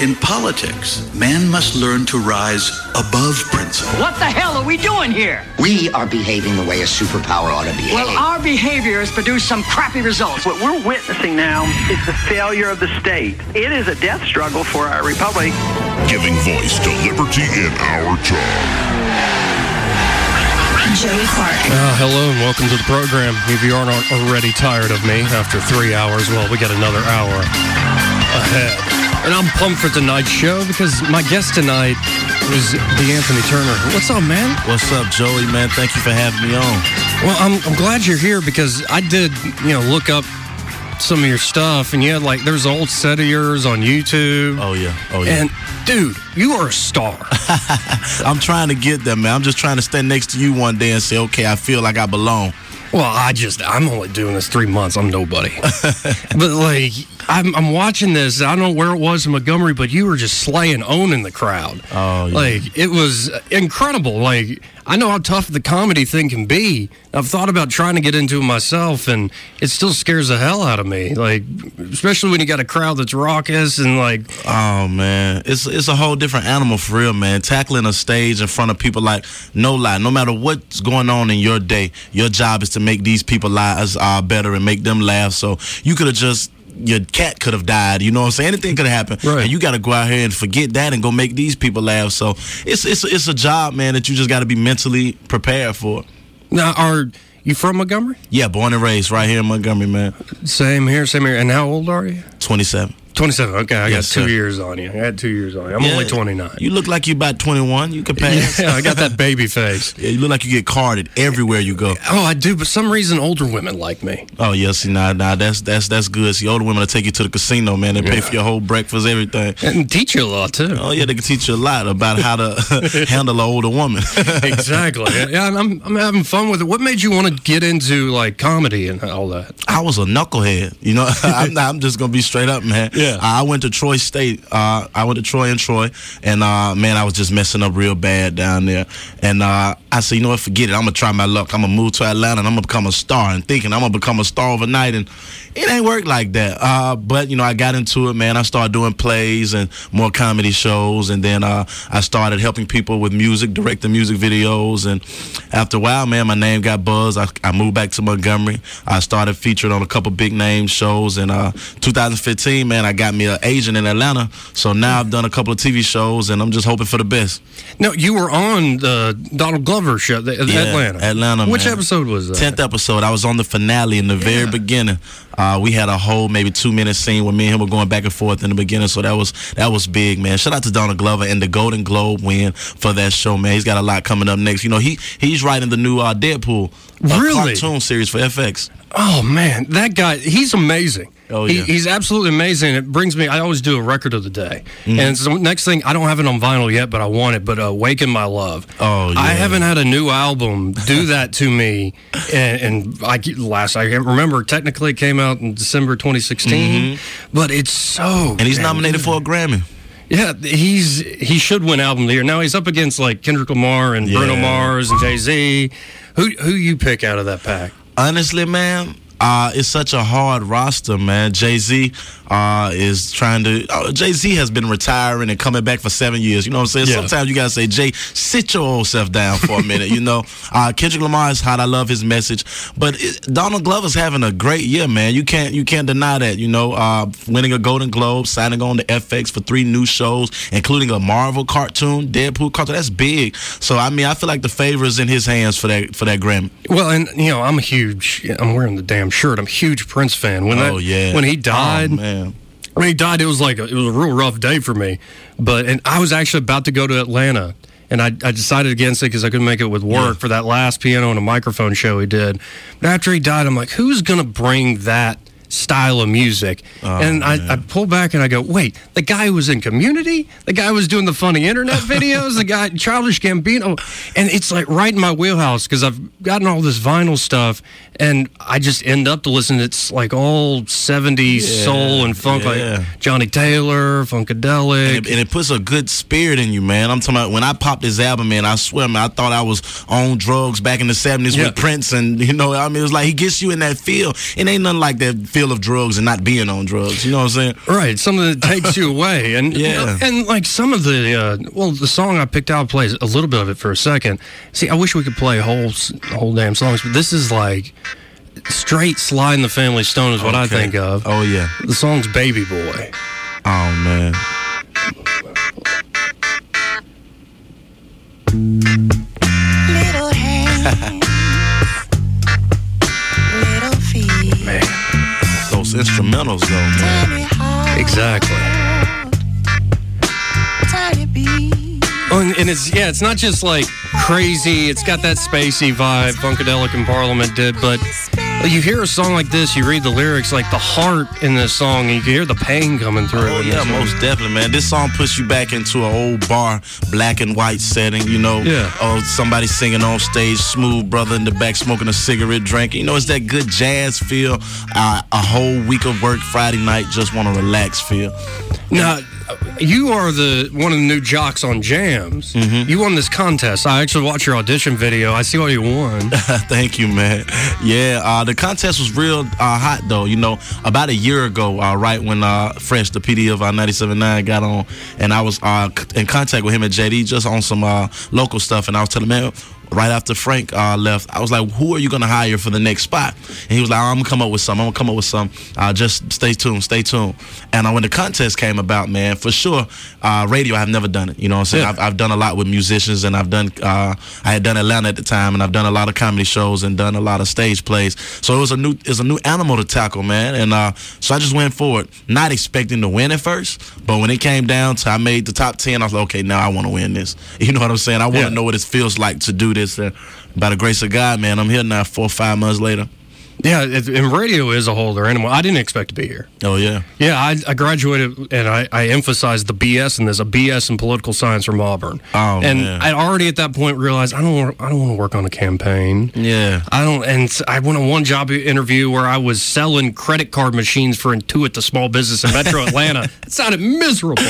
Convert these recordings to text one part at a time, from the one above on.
In politics, man must learn to rise above principle. What the hell are we doing here? We are behaving the way a superpower ought to behave. Well, our behavior has produced some crappy results. What we're witnessing now is the failure of the state. It is a death struggle for our republic. Giving voice to liberty in our time. Joey Clark. Uh, hello and welcome to the program. If you aren't already tired of me after three hours, well, we got another hour ahead. And I'm pumped for tonight's show because my guest tonight was Anthony Turner. What's up, man? What's up, Joey, man? Thank you for having me on. Well, I'm, I'm glad you're here because I did, you know, look up some of your stuff and you had like, there's an old set of yours on YouTube. Oh, yeah. Oh, yeah. And dude, you are a star. I'm trying to get there, man. I'm just trying to stand next to you one day and say, okay, I feel like I belong. Well, I just, I'm only doing this three months. I'm nobody. but like, I'm, I'm watching this. I don't know where it was in Montgomery, but you were just slaying, owning the crowd. Oh, yeah. Like, it was incredible. Like, I know how tough the comedy thing can be. I've thought about trying to get into it myself, and it still scares the hell out of me. Like, especially when you got a crowd that's raucous and like, Oh man, it's it's a whole different animal for real, man. Tackling a stage in front of people like no lie, no matter what's going on in your day, your job is to make these people lives uh, better and make them laugh. So you could have just your cat could have died. You know what I'm saying? Anything could have happened. Right. And you got to go out here and forget that and go make these people laugh. So it's it's it's a job, man, that you just got to be mentally prepared for. now, are you from Montgomery? Yeah, born and raised right here in Montgomery, man. Same here, same here. And how old are you? 27. 27. Okay, I Yes, got two sir. years on you. I had two years on you. I'm Yeah. only 29. You look like you about 21. You can pass. Yeah, I got that baby face. Yeah, you look like you get carded everywhere you go. Oh, I do, but some reason older women like me. Oh yeah, see nah, nah, that's that's that's good. See, older women will take you to the casino, man. They pay for your whole breakfast, everything. And teach you a lot too. Oh yeah, they can teach you a lot about how to handle an older woman. exactly. Yeah, and I'm I'm having fun with it. What made you want to get into like comedy and all that? I was a knucklehead, you know. I'm, I'm just gonna be straight up, man. Yeah. I went to Troy State. Uh, I went to Troy and Troy, and uh, man, I was just messing up real bad down there. And uh, I said, you know what? Forget it. I'm gonna try my luck. I'm gonna move to Atlanta, and I'm gonna become a star. And thinking I'm gonna become a star overnight, and it ain't work like that. Uh, but you know, I got into it, man. I started doing plays and more comedy shows, and then uh, I started helping people with music, directing music videos. And after a while, man, my name got buzzed. I, I moved back to Montgomery. I started featured on a couple big name shows. In uh, 2015, man, I got me an agent in Atlanta. So now I've done a couple of TV shows, and I'm just hoping for the best. No, you were on the Donald Glover show, the, Yeah, Atlanta. Atlanta, Which man. episode was that? Tenth episode. I was on the finale in the very beginning. Uh, we had a whole maybe two minute scene where me and him were going back and forth in the beginning. So that was that was big, man. Shout out to Donald Glover and the Golden Globe win for that show, man. He's got a lot coming up next. You know, he he's writing the new uh, Deadpool uh, Really? cartoon series for FX. Oh man, that guy, he's amazing. Oh, He- yeah. he's absolutely amazing. It brings me. I always do a record of the day, Mm-hmm. and so next thing I don't have it on vinyl yet, but I want it. But uh, "Awaken My Love." Oh, I haven't had a new album do that to me, and, and I last I can't remember. Technically, it came out in December 2016, but it's so. Mm-hmm. And he's nominated good. for a Grammy. Yeah, he's he should win album of the year. Now he's up against like Kendrick Lamar and Bruno Mars and Jay Z. Who who you pick out of that pack? Honestly, man, uh, it's such a hard roster, man. Jay Z uh, is trying to. Uh, Jay Z has been retiring and coming back for seven years. You know what I'm saying? Yeah. Sometimes you gotta say, Jay, sit your old self down for a minute. You know, uh, Kendrick Lamar is hot. I love his message, but it, Donald Glover's having a great year, man. You can't you can't deny that. You know, uh, winning a Golden Globe, signing on to FX for three new shows, including a Marvel cartoon, Deadpool cartoon. That's big. So I mean, I feel like the favor is in his hands for that for that Grammy. Well, and you know, I'm a huge. I'm wearing the damn shirt. I'm a huge Prince fan. When that, oh yeah, when he died, oh, man. When he died, it was like a, it was a real rough day for me. But and I was actually about to go to Atlanta, and I, I decided against it because I couldn't make it with work Yeah. for that last piano and a microphone show he did. But after he died, I'm like, who's gonna bring that style of music. Oh, and I, I pull back and I go, wait, the guy who was in Community, the guy who was doing the funny internet videos, the guy Childish Gambino, and it's like right in my wheelhouse because I've gotten all this vinyl stuff, and I just end up to listen. It's like all '70s soul and funk, yeah. like Johnnie Taylor, Funkadelic. and it, and it puts a good spirit in you, man. I'm talking about when I popped this album, man. I swear, man, I thought I was on drugs back in the '70s Yeah. with Prince, and you know, I mean, it was like he gets you in that feel. It ain't nothing like that feel of drugs and not being on drugs. You know what I'm saying? Right, something that takes you away, and you know, Yeah. and like some of the uh, well, the song I picked out plays a little bit of it for a second. See, I wish we could play whole whole damn songs, but this is like straight Sly and the Family Stone is what I think of. Oh yeah. The song's "Baby Boy." Oh man. Little hands, little feet, Man, Those instrumentals though, man. exactly. Oh, and, and it's yeah, it's not just like crazy. It's got that spacey vibe Funkadelic and Parliament did, but you hear a song like this, you read the lyrics, like the heart in this song, and you can hear the pain coming through. Oh yeah, one. most definitely, man. This song puts you back into an old bar, black and white setting. You know, Yeah. Oh, somebody singing on stage, smooth brother in the back smoking a cigarette, drinking. You know, it's that good jazz feel. Uh, a whole week of work, Friday night, just want to relax feel. Now, you are the one of the new jocks on Jams. Mm-hmm. You won this contest. I actually watched your audition video. I see what you won. Thank you, man. Yeah, uh, the contest was real uh, hot though. You know, about a year ago, uh, right when uh, Fresh, the PD of uh, 97.9, got on, and I was uh, in contact with him and JD just on some uh, local stuff, and I was telling him, man. Right after Frank uh, left, I was like, "Who are you gonna hire for the next spot?" And he was like, "I'm gonna come up with some. I'm gonna come up with some. Uh, just stay tuned, stay tuned." And uh, when the contest came about, man, for sure, uh, radio. I've never done it. You know what I'm saying? Yeah. I've, I've done a lot with musicians, and I've done. Uh, I had done Atlanta at the time, and I've done a lot of comedy shows and done a lot of stage plays. So it was a new, it was a new animal to tackle, man. And uh, so I just went forward, not expecting to win at first, but when it came down to I made the top ten, I was like, okay, now I want to win this. You know what I'm saying? I want to Yeah. know what it feels like to do this. And uh, by the grace of God, man, I'm here now, four or five months later. yeah, it, and radio is a whole other animal. I didn't expect to be here. Oh yeah. Yeah, I, I graduated and I, I emphasized the BS in this, a BS in political science from Auburn. Oh, and man. I already at that point realized I don't want, I don't want to work on a campaign. Yeah. I don't, and I went on one job interview where I was selling credit card machines for Intuit, to small business in Metro Atlanta. It sounded miserable.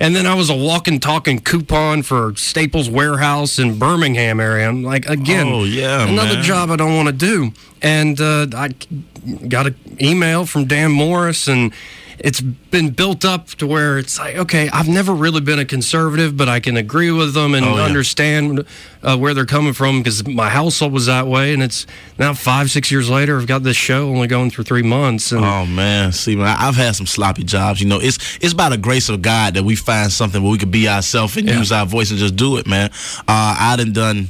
And then I was a walking, talking coupon for Staples Warehouse in Birmingham area. I'm like, again, Oh, yeah, another man. job I don't want to do. And uh, I got an email from Dan Morris, and it's been built up to where it's like, okay, I've never really been a conservative, but I can agree with them and Oh, yeah. understand uh, where they're coming from because my household was that way. And it's now five, six years later, I've got this show only going for three months. And Oh man, see, man, I've had some sloppy jobs. You know, it's it's by the grace of God that we find something where we could be ourselves and Yeah. use our voice and just do it, man. Uh, I done done.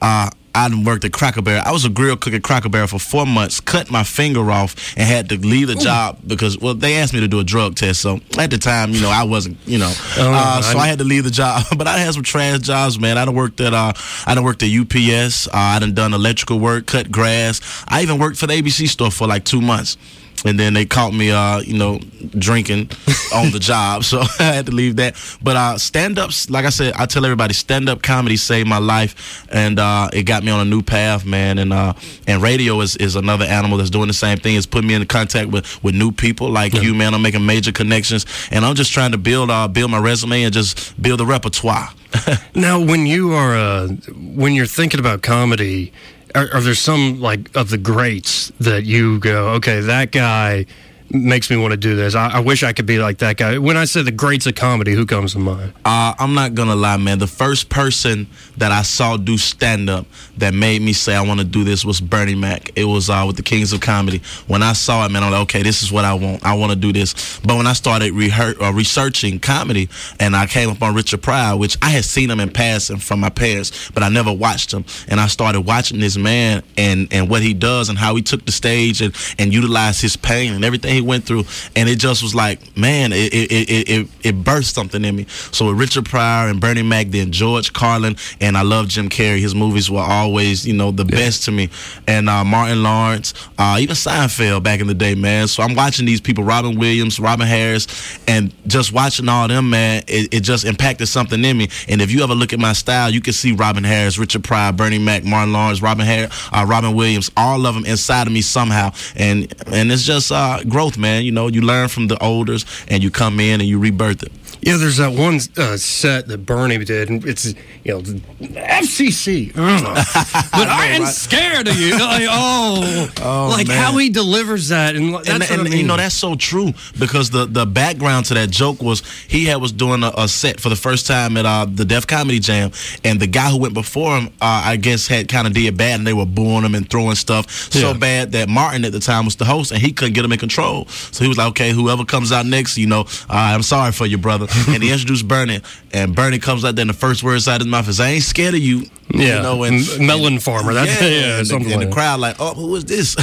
Uh, I done worked at Cracker Barrel. I was a grill cook at Cracker Barrel for four months. Cut my finger off and had to leave the job because well, they asked me to do a drug test. So at the time, you know, I wasn't, you know, uh, so I had to leave the job. but I had some trash jobs, man. I done worked at uh, I done worked at UPS. Uh, I done done electrical work, cut grass. I even worked for the ABC store for like two months. And then they caught me, uh, you know, drinking on the job, so I had to leave that. But uh, stand ups, like I said, I tell everybody, stand up comedy saved my life, and uh, it got me on a new path, man. And uh, and radio is, is another animal that's doing the same thing. It's putting me in contact with, with new people like you, man. I'm making major connections, and I'm just trying to build uh, build my resume and just build a repertoire. Now, when you are uh, when you're thinking about comedy, are, are there some like of the greats that you go, okay, that guy makes me want to do this. I, I wish I could be like that guy. When I say the greats of comedy, who comes to mind? Uh, I'm not gonna lie, man. The first person that I saw do stand up that made me say I want to do this was Bernie Mac. It was uh, with the Kings of Comedy. When I saw it, man, I'm like, okay, this is what I want. I want to do this. But when I started reher- uh, researching comedy, and I came up on Richard Pryor, which I had seen him in passing from my parents, but I never watched him. And I started watching this man and and what he does and how he took the stage and and utilized his pain and everything he went through, and it just was like, man, it it it it, it birthed something in me. So with Richard Pryor and Bernie Mac, then George Carlin, and I love Jim Carrey. His movies were always, you know, the best to me. And uh, Martin Lawrence, uh, even Seinfeld back in the day, man. So I'm watching these people, Robin Williams, Robin Harris, and just watching all them, man, it, it just impacted something in me. And if you ever look at my style, you can see Robin Harris, Richard Pryor, Bernie Mac, Martin Lawrence, Robin Harris, uh, Robin Williams, all of them inside of me somehow. And and it's just uh, growth, man. You know, you learn from the olders, and you come in and you rebirth it. Yeah, there's that one uh, set that Bernie did, and it's you know FCC, but I, am scared of you. Like, oh, Oh, like man. how he delivers that, and that's and, and I mean. you know that's so true because the the background to that joke was he had was doing a, a set for the first time at uh, the Def Comedy Jam, and the guy who went before him, uh, I guess, had kind of did bad, and they were booing him and throwing stuff so bad that Martin at the time was the host, and he couldn't get him in control. So he was like, okay, whoever comes out next, you know, uh, I'm sorry for you, brother. And he introduced Bernie, and Bernie comes out there, and the first words out of his mouth is, "I ain't scared of you." Yeah, you know, and, melon farmer. That's yeah, yeah, and, the, something and the crowd like, oh, who is this?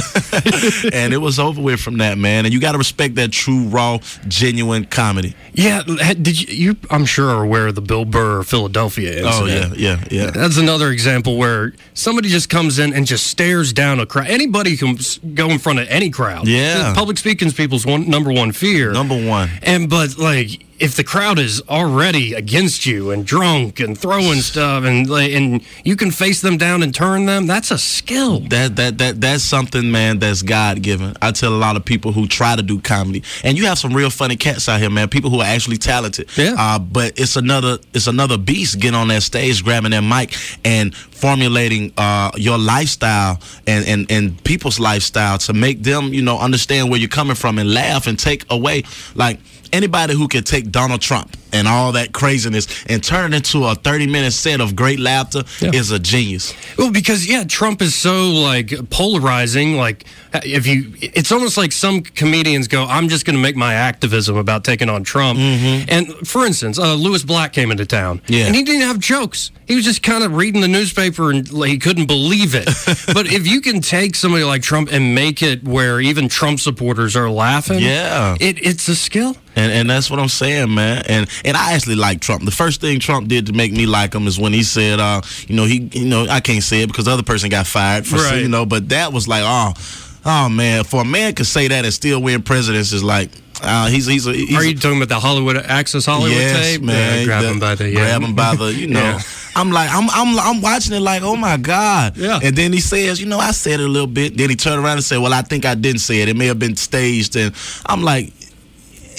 and it was over with from that, man. And you got to respect that true, raw, genuine comedy. Yeah, did you, you? I'm sure are aware of the Bill Burr Philadelphia Oh yeah, yeah, yeah. That's another example where somebody just comes in and just stares down a crowd. Anybody can go in front of any crowd. Yeah. public speaking's people's one number one fear. Number one. And but like if the crowd is already against you and drunk and throwing stuff and like, and you can face them down and turn them, that's a skill. That that that that's something, man. That's God given. I tell a lot of people who try to do comedy, and you have some real funny cats out here, man. People who are actually talented. Yeah. Uh, but it's another it's another beast getting on that stage, grabbing that mic, and formulating uh, your lifestyle and, and and people's lifestyle to make them, you know, understand where you're coming from and laugh and take away like anybody who can take Donald Trump and all that craziness and turn it into a 30 minute set of great laughter Yeah. is a genius. Well, because yeah, Trump is so like polarizing. Like if you, it's almost like some comedians go, "I'm just going to make my activism about taking on Trump." And for instance, uh, Lewis Black came into town, Mm-hmm. Yeah. and he didn't have jokes. He was just kind of reading the newspaper and like, he couldn't believe it. but if you can take somebody like Trump and make it where even Trump supporters are laughing, Yeah. it, it's a skill. And and that's what I'm saying, man. And and I actually like Trump. The first thing Trump did to make me like him is when he said, uh, you know, he you know, I can't say it because the other person got fired for Right. you know, but that was like, oh, oh man, for a man to say that and still win presidents is like uh, he's he's a he's Are a- you talking about the Hollywood Access Hollywood yes, tape? man. Yeah, grab The- him by the yeah. grab him by the, you know. Yeah. I'm like, I'm, I'm, I'm watching it like, oh my god. Yeah. And then he says, you know, I said it a little bit. Then he turned around and said, well, I think I didn't say it. It may have been staged. And I'm like,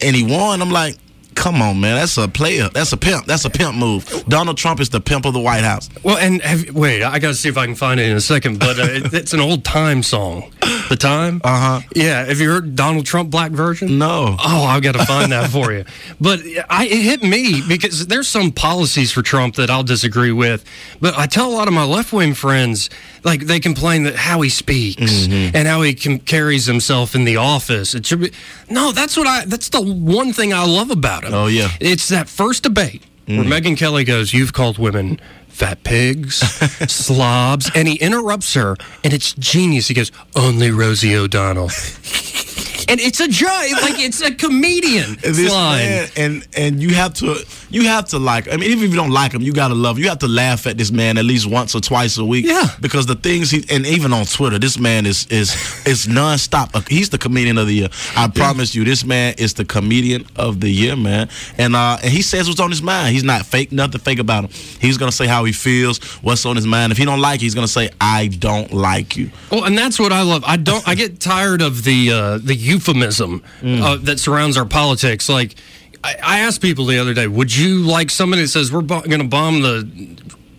and he won. I'm like. Come on, man. That's a player. That's a pimp. That's a pimp move. Donald Trump is the pimp of the White House. Well, and have, wait, I got to see if I can find it in a second. But uh, it, it's an old time song. The time. Uh huh. Yeah. Have you heard Donald Trump black version? No. Oh, I've got to find that for you. But I, it hit me because there's some policies for Trump that I'll disagree with. But I tell a lot of my left wing friends, like they complain that how he speaks Mm-hmm. and how he com- carries himself in the office. It should be no. That's what I. That's the one thing I love about him. Oh, yeah. It's that first debate where Megyn Kelly goes, "You've called women." Fat pigs, slobs, and he interrupts her, and it's genius. He goes, "Only Rosie O'Donnell," and it's a joke, like it's a comedian this line. man, and and you have to you have to like. I mean, even if you don't like him, you gotta love. him. You have to laugh at this man at least once or twice a week. Yeah. Because the things he and even on Twitter, this man is is is nonstop. Uh, He's the comedian of the year. I promise you, this man is the comedian of the year, man. And uh, and he says what's on his mind. He's not fake. Nothing fake about him. He's gonna say how he feels, what's on his mind. If he don't like, it, he's gonna say, "I don't like you." Well, and that's what I love. I don't. I get tired of the uh, the euphemism uh, that surrounds our politics. Like, I, I asked people the other day, would you like somebody that says we're bo- going to bomb the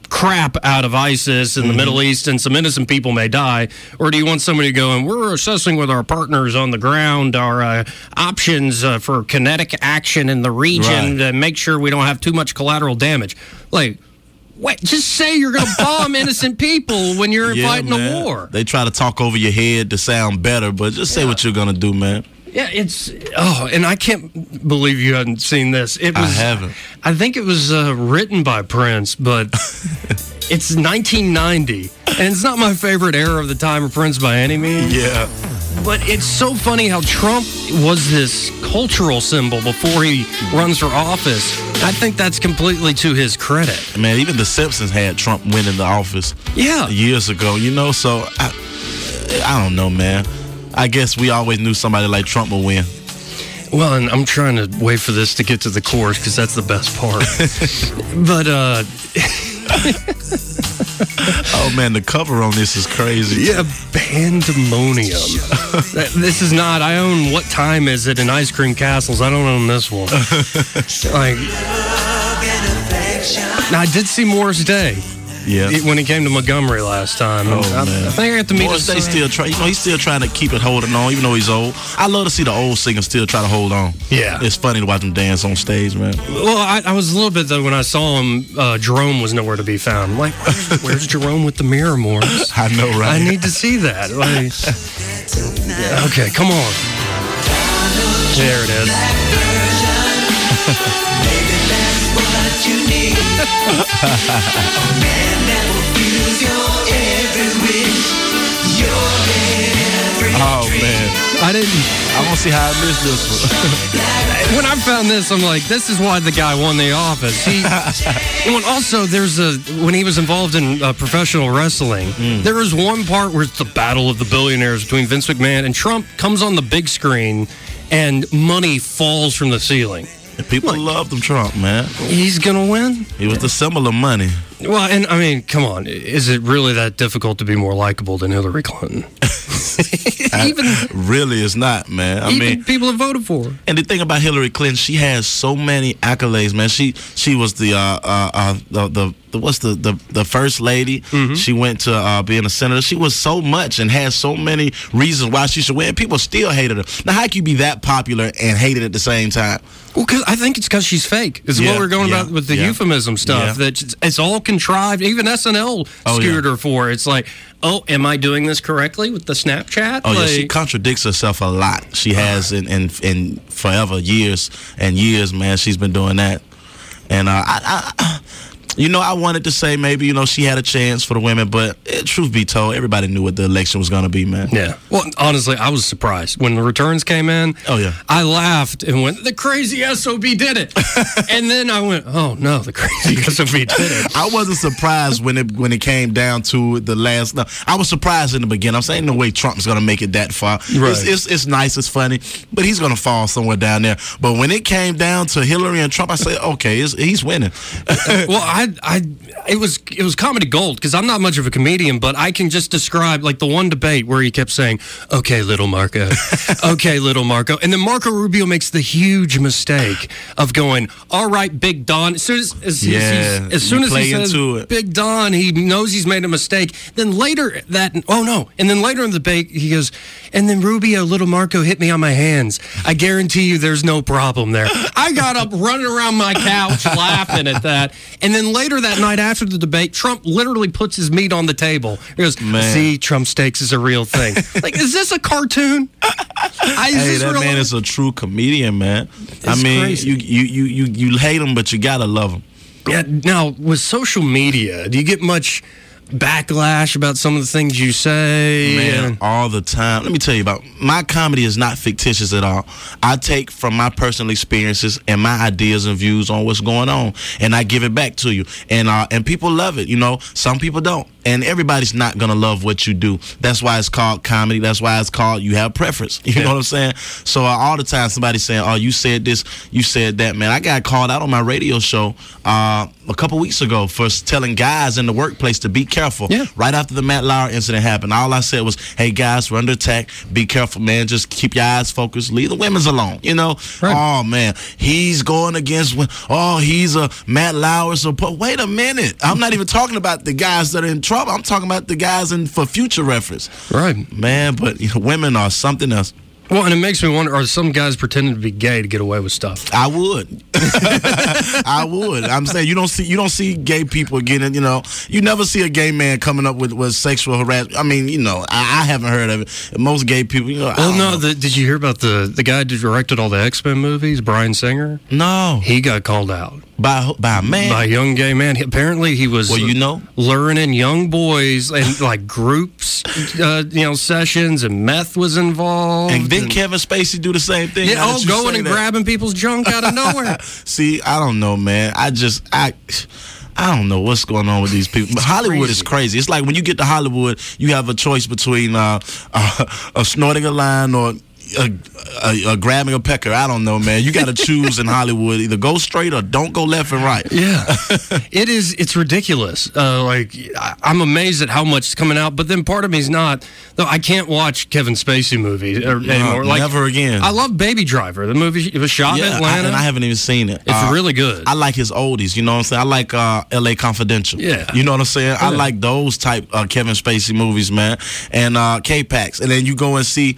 crap out of ISIS in the Middle East and some innocent people may die, or do you want somebody going? We're assessing with our partners on the ground our uh, options uh, for kinetic action in the region Right. to make sure we don't have too much collateral damage. Like. Wait, just say you're going to bomb innocent people when you're Yeah, fighting man. a war. They try to talk over your head to sound better, but just say what you're gonna do, man. Yeah, it's oh, and I can't believe you hadn't seen this. It I was haven't. I think it was uh, written by Prince, but it's 1990, and it's not my favorite era of the time of Prince by any means. Yeah. But it's so funny how Trump was this cultural symbol before he runs for office. I think that's completely to his credit. Man, even The Simpsons had Trump winning the office Yeah. years ago, you know? So I, I don't know, man. I guess we always knew somebody like Trump would win. Well, and I'm trying to wait for this to get to the chorus because that's the best part. but uh, Oh, man, the cover on this is crazy. yeah, pandemonium. This is not. I own. What time is it in Ice Cream Castles? I don't own this one. like, now I did see Morris Day Yeah. it- when he came to Montgomery last time. Oh, I, man. I think I got to meet Morris his Day still try. You know, he's still trying to keep it holding on, even though he's old. I love to see the old singers still try to hold on. Yeah. it's funny to watch them dance on stage, man. Well, I, I was a little bit though when I saw him. Uh, Jerome was nowhere to be found. I'm like, where's, where's Jerome with the mirror, Morris? I know, right? I need to see that. Like, yeah, okay, come on. There it is. Oh man, I didn't. I want to see how I missed this one. When I found this, I'm like, this is why the guy won the office. He, and also, there's a when he was involved in uh, professional wrestling, Hmm. there was one part where it's the battle of the billionaires between Vince McMahon and Trump comes on the big screen, and money falls from the ceiling. People love them Trump, man. He's gonna win. He was the symbol of money. Well, and I mean, come on, is it really that difficult to be more likable than Hillary Clinton? even Really, it's not, man. I mean, people have voted for her. And the thing about Hillary Clinton, she has so many accolades, man. She she was the uh uh, uh the, the the what's the the, the first lady. Mm-hmm. She went to uh, being a senator. She was so much and had so many reasons why she should win. People still hated her. Now, how can you be that popular and hated at the same time? Well, cause I think it's because she's fake. Is Yeah, what we're going yeah, about with the yeah. euphemism stuff. That it's, it's all contrived. Even SNL Oh, skewered her for. It's like, oh, am I doing this correctly with the Snapchat? Oh yeah, she contradicts herself a lot. She has in in, in forever years and years, man. She's been doing that, and uh, I, I, you know, I wanted to say maybe you know she had a chance for the women, but eh, truth be told, everybody knew what the election was going to be, man. Yeah. Well, honestly, I was surprised when the returns came in. Oh, yeah. I laughed and went, "The crazy sob did it," and then I went, "Oh no, the crazy sob did it." I wasn't surprised when it when it came down to the last. No, I was surprised in the beginning. I'm saying no way Trump's gonna make it that far. Right. It's, it's it's nice, it's funny, but he's gonna fall somewhere down there. But when it came down to Hillary and Trump, I said, okay, it's, he's winning. well, I, I, it was, it was comedy gold because I'm not much of a comedian, but I can just describe like the one debate where he kept saying, "Okay, little Marco, okay, little Marco," and then Marco Rubio makes the huge mistake of going, "All right, Big Don." As soon as, as, Yeah, as, as, soon as he says. Big Don, he knows he's made a mistake. Then later that, oh no, and then later in the debate he goes, and then Rubio, little Marco hit me on my hands. I guarantee you, there's no problem there. I got up running around my couch laughing at that. And then later that night after the debate, Trump literally puts his meat on the table. He goes, Man. "See, Trump steaks is a real thing." like, is this a cartoon? I, Hey, that man life? is a true comedian, man. I mean, crazy. you, you you you you hate him, but you gotta love him. Yeah, now with social media, do you get much backlash about some of the things you say? Man, all the time. Let me tell you about my comedy is not fictitious at all. I take from my personal experiences and my ideas and views on what's going on, and I give it back to you. And uh, and people love it. You know, some people don't, and everybody's not gonna love what you do. That's why it's called comedy. That's why it's called you have preference. You know what I'm saying? So uh, all the time, somebody's saying, "Oh, you said this, you said that." Man, I got called out on my radio show uh, a couple weeks ago for telling guys in the workplace to be careful. Yeah. Right after the Matt Lauer incident happened, all I said was, "Hey guys, we're under attack. Be careful, man. Just keep your eyes focused. Leave the women's alone." You know? Right. Oh man, he's going against. Oh, he's a Matt Lauer support. Wait a minute. I'm not even talking about the guys that are in trouble. I'm talking about the guys in for future reference. Right. Man, but you know, women are something else. Well, and it makes me wonder: Are some guys pretending to be gay to get away with stuff? I would. I would. I'm saying you don't see you don't see gay people getting. You know, you never see a gay man coming up with, with sexual harassment. I mean, you know, I, I haven't heard of it. Most gay people, you know. I Well, don't no. know. The, did you hear about the the guy who directed all the X Men movies, Bryan Singer? no. He got called out by by a man. by a young gay man. Apparently, he was Well, you know. luring young boys and like groups, uh, you know, sessions, and meth was involved. and then Kevin Spacey do the same thing. yeah, you going and that. grabbing people's junk out of nowhere. See, I don't know, man. I just I. I don't know what's going on with these people. But Hollywood is crazy. It's like when you get to Hollywood, you have a choice between uh, uh, uh, snorting a line or uh, uh, uh, grabbing a pecker. I don't know, man. You got to choose in Hollywood. Either go straight or don't go left and right. Yeah, it is. It's ridiculous. Uh, like I, I'm amazed at how much is coming out, but then part of me's not. Though I can't watch Kevin Spacey movies or, anymore. Like never again. I love Baby Driver. The movie it was shot in Yeah, I, Atlanta. and I haven't even seen it. It's Uh, really good. I like his oldies. You know what I'm saying? I like uh, L.A. Confidential. Yeah. You know what I'm saying? I like those type uh, Kevin Spacey movies, man. And uh, K-Pax. And then you go and see.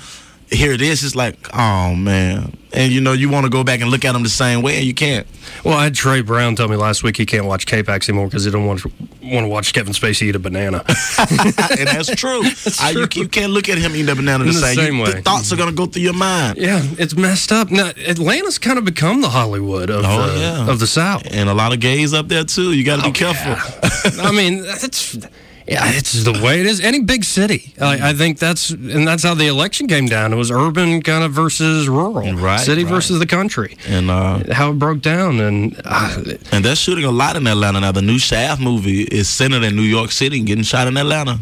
Here it is. It's like, oh man, and you know you want to go back and look at them the same way, and you can't. well, I had Trey Brown tell me last week he can't watch K-Pax anymore because he don't want to, want to watch Kevin Spacey eat a banana. and that's true. I, you, you can't look at him eat a banana the, the same. same You- way. The thoughts are gonna go through your mind. yeah, it's messed up. Now Atlanta's kind of become the Hollywood of Oh, the, yeah. of the South. And a lot of gays up there too. You got to be Oh, careful. I mean, that's yeah, it's the way it is. Any big city, I, I think that's and that's how the election came down. It was urban kind of versus rural, Right, City right. versus the country. And uh, How it broke down, and uh, and they're shooting a lot in Atlanta now. The new Shaft movie is centered in New York City and getting shot in Atlanta.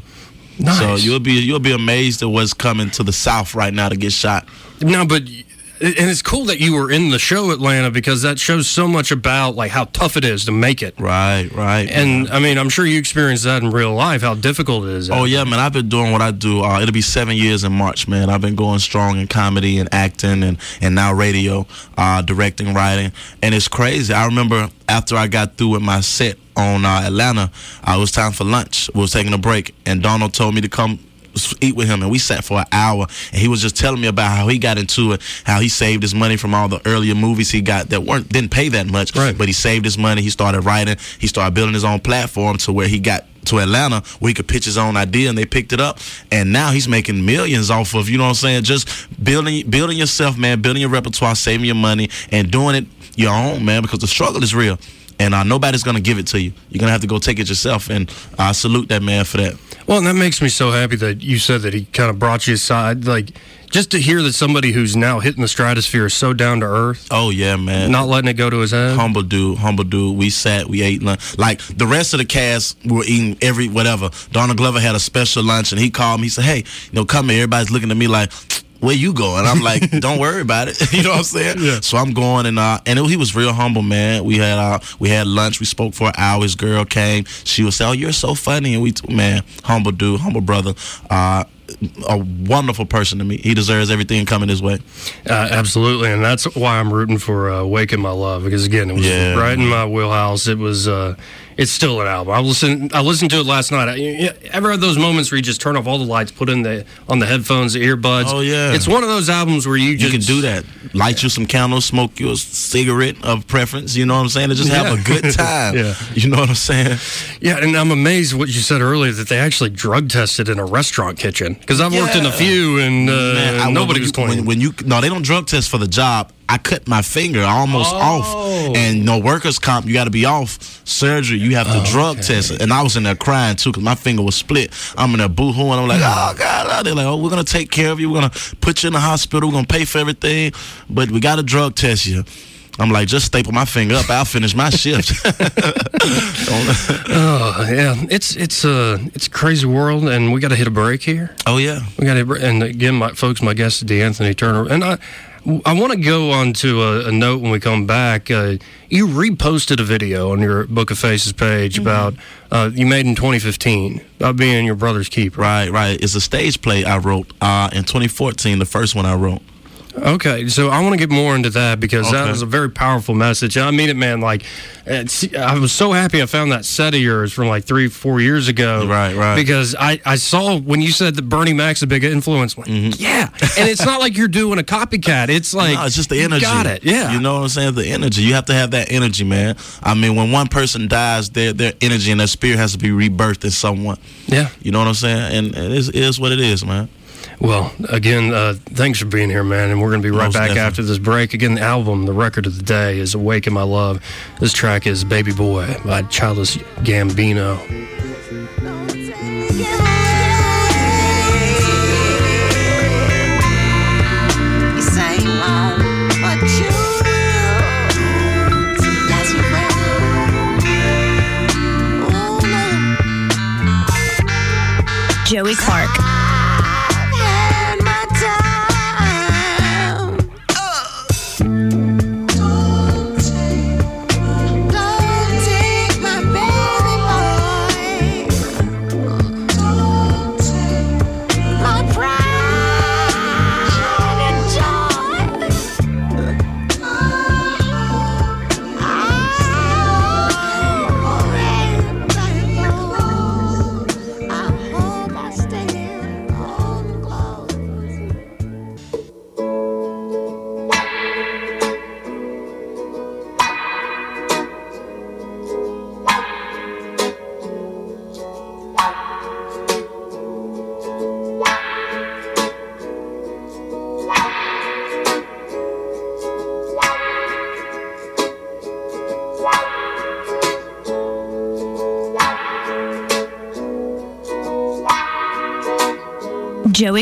nice. So you'll be you'll be amazed at what's coming to the South right now to get shot. No, but and it's cool that you were in the show Atlanta because that shows so much about like how tough it is to make it. Right, right. And I mean, I'm sure you experienced that in real life, how difficult it is. Oh yeah, man! I've been doing what I do. Uh, it'll be seven years in March, man. I've been going strong in comedy and acting, and and now radio, uh, directing, writing, and it's crazy. I remember after I got through with my set on uh, Atlanta, uh, it was time for lunch. We was taking a break, and Donald told me to come eat with him and we sat for an hour and he was just telling me about how he got into it how he saved his money from all the earlier movies he got that weren't didn't pay that much Right. but he saved his money he started writing he started building his own platform to where he got to Atlanta where he could pitch his own idea and they picked it up and now he's making millions off of you know what I'm saying just building building yourself man building your repertoire saving your money and doing it your own man because the struggle is real and uh, nobody's gonna give it to you you're gonna have to go take it yourself and I salute that man for that Well, and that makes me so happy that you said that he kind of brought you aside. Like, just to hear that somebody who's now hitting the stratosphere is so down to earth, oh yeah man not letting it go to his head. humble dude, humble dude. We sat, we ate lunch. Like the rest of the cast were eating every whatever. Donald Glover had a special lunch, and he called me. He said, "Hey, you know, come here." Everybody's looking at me like. Where you going? I'm like, don't worry about it. you know what I'm saying? Yeah. So I'm going, and uh, and it, he was real humble, man. We had uh, we had lunch. We spoke for an hour. His girl came. She was saying, "Oh, you're so funny," and we, man, humble dude, humble brother. Uh, a wonderful person to me. He deserves everything coming his way. Uh, absolutely, and that's why I'm rooting for uh, "Awaken My Love" because again, it was Yeah, right in my wheelhouse. It was, uh, it's still an album. I listened, I listened to it last night. I, ever had those moments where you just turn off all the lights, put in the on the headphones, the earbuds? Oh, yeah. it's one of those albums where you You just can do that. Light you some candles, smoke you a cigarette of preference. You know what I'm saying? And just have Yeah. a good time. Yeah. You know what I'm saying? Yeah, and I'm amazed what you said earlier that they actually drug tested in a restaurant kitchen because I've worked in a few and uh, Man, nobody was clean. When, when you no, they don't drug test for the job. I cut my finger almost Oh. off, and no workers comp. You got to be off surgery. You have to oh, drug test it, and I was in there crying too because my finger was split. I'm in there boohooing. I'm like, oh god. Oh. They're like, oh, we're gonna take care of you. We're gonna put you in the hospital. We're gonna pay for everything, but we got to drug test you. I'm like, just staple my finger up. I'll finish my shift. oh, yeah, it's it's a it's a crazy world, and we got to hit a break here. oh yeah. We got to, and again, my folks, my guest is De'Anthony Turner, and I, I want to go on to a, a note when we come back. Uh, you reposted a video on your Book of Faces page Mm-hmm. about uh, you made in 2015 about being your brother's keeper. Right, right. It's a stage play I wrote uh, in 2014, the first one I wrote. Okay, so I want to get more into that because that was a very powerful message. I mean it, man. Like, I was so happy I found that set of yours from like three, four years ago. Right, right. Because I, I saw when you said that Bernie Mac's a big influence. Like, yeah, and it's not like you're doing a copycat. It's like Mm-hmm. no, it's just the you energy. Got it? Yeah. You know what I'm saying? The energy. You have to have that energy, man. I mean, when one person dies, their their energy and their spirit has to be rebirthed in someone. Yeah. You know what I'm saying? And, and it is, it is what it is, man. Well, again, uh, thanks for being here, man. And we're going to be right Most back definitely. after this break. Again, the album, the record of the day is Awaken My Love. This track is Baby Boy by Childish Gambino. Joey say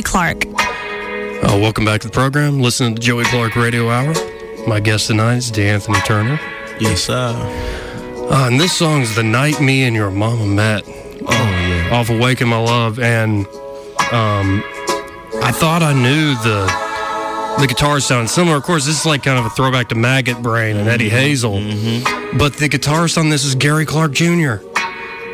Joey Clark. Uh, welcome back to the program. Listening to Joey Clark Radio Hour. My guest tonight is De'Anthony Turner. Yes, sir. Uh, and this song is The Night Me and Your Mama Met. Oh yeah. off Awaken My Love, and um, I thought I knew the the guitar sound similar. Of course, this is like kind of a throwback to Maggot Brain and Eddie Hazel, but the guitarist on this is Gary Clark Jr.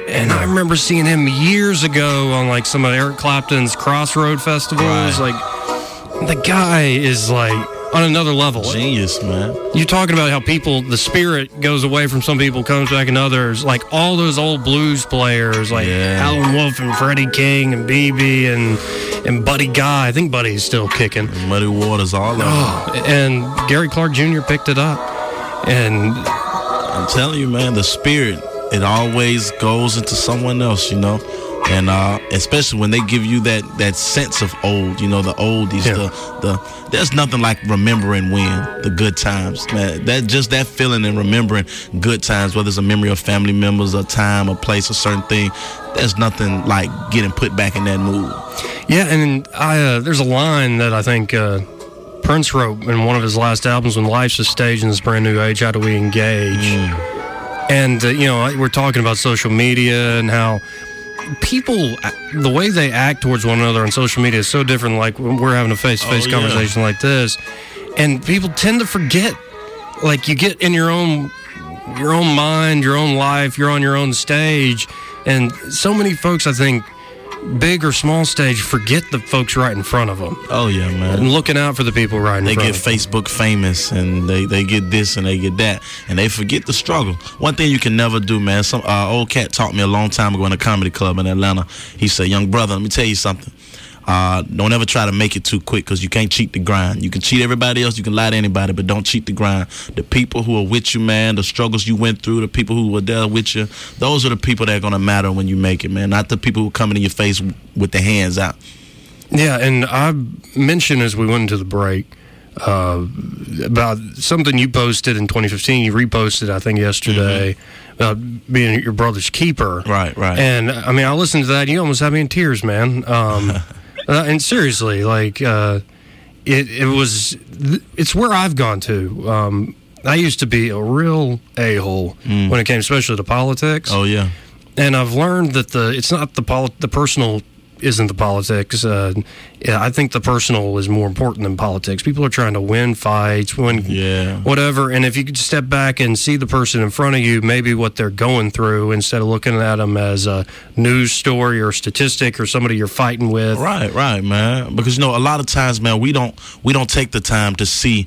And I remember seeing him years ago on like some of Eric Clapton's Crossroad festivals. Right. Like the guy is like on another level. Genius, man. You're talking about how people, the spirit goes away from some people, comes back in others. Like all those old blues players, like Yeah. Howlin' Wolf and Freddie King and BB and and Buddy Guy. I think Buddy's still kicking. Muddy Waters, all of them. Oh, and Gary Clark Jr. picked it up. And I'm telling you, man, the spirit, it always goes into someone else, you know. And uh, especially when they give you that that sense of old, you know, the oldies, Yeah. the the there's nothing like remembering when the good times, man. That just that feeling and remembering good times, whether it's a memory of family members, a time, a place, a certain thing. There's nothing like getting put back in that mood. yeah, and I uh, there's a line that I think uh, Prince wrote in one of his last albums, "When life's a stage in this brand new age, how do we engage?" And uh, you know, we're talking about social media and how people, uh, the way they act towards one another on social media is so different. Like we're having a face-to-face Oh, yeah. conversation like this, and people tend to forget. Like you get in your own, your own mind, your own life. You're on your own stage, and so many folks, I think, big or small stage, forget the folks right in front of them Oh yeah, man. and looking out for the people right in They front. get of them. Facebook famous and they, they get this and they get that and they forget the struggle. One thing you can never do, man. Some uh, old cat taught me a long time ago in a comedy club in Atlanta. He said, "Young brother, let me tell you something. Uh, don't ever try to make it too quick because you can't cheat the grind. You can cheat everybody else, you can lie to anybody, but don't cheat the grind. The people who are with you, man, the struggles you went through, the people who were there with you, those are the people that are gonna matter when you make it, man. Not the people who are coming in your face with their hands out. Yeah, and I mentioned as we went into the break uh, about something you posted in 2015. You reposted, I think, yesterday about being your brother's keeper. Right, right. And I mean, I listened to that. And you almost had me in tears, man. Um, uh, and seriously, like uh, it, it was. It's where I've gone to. Um, I used to be a real a hole when it came, especially to politics Oh yeah. and I've learned that the it's not the poli- the personal isn't the politics. Uh, yeah, I think the personal is more important than politics. People are trying to win fights, win Yeah. whatever. And if you could step back and see the person in front of you, maybe what they're going through, instead of looking at them as a news story or statistic or somebody you're fighting with. Right, right, man. Because you know, a lot of times, man, we don't we don't take the time to see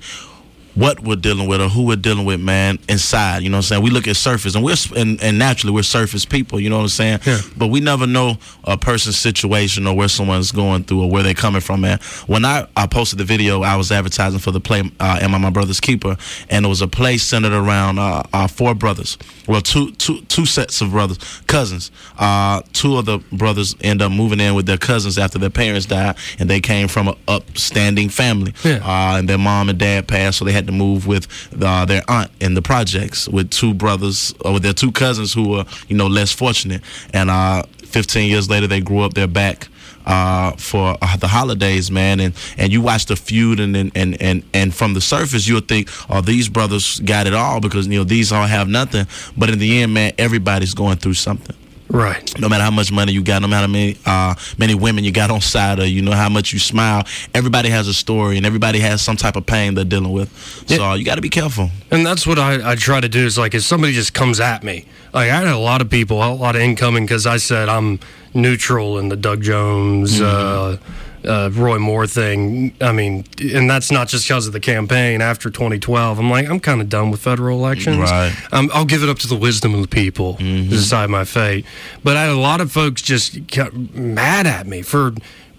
what we're dealing with or who we're dealing with, man, inside. You know what I'm saying? We look at surface and we're and, and naturally we're surface people, you know what I'm saying? Yeah. But we never know a person's situation or where someone's going through or where they're coming from, man. When I, I posted the video, I was advertising for the play uh, Am I My Brother's Keeper? And it was a play centered around uh, uh, four brothers. Well, two, two, two sets of brothers, cousins. Uh, two of the brothers end up moving in with their cousins after their parents died, and they came from an upstanding family. Yeah. Uh, and their mom and dad passed, so they had to move with uh, their aunt in the projects with two brothers or with their two cousins who were, you know, less fortunate. And uh, 15 years later, they grew up. They're back uh, for uh, the holidays, man. And and you watch the feud, and and and and, and from the surface, you'll think, oh, these brothers got it all because you know these all have nothing. But in the end, man, everybody's going through something Right. no matter how much money you got, no matter how many uh, many women you got on side of, you know how much you smile. Everybody has a story, and everybody has some type of pain they're dealing with. So you got to be careful. And that's what I, I try to do is like if somebody just comes at me, like I had a lot of people, a lot of incoming because I said I'm neutral in the Doug Jones, uh, uh, Roy Moore thing. I mean, and that's not just because of the campaign after 2012. I'm like, I'm kind of done with federal elections. Right. Um, I'll give it up to the wisdom of the people to decide my fate. But I had a lot of folks just got mad at me for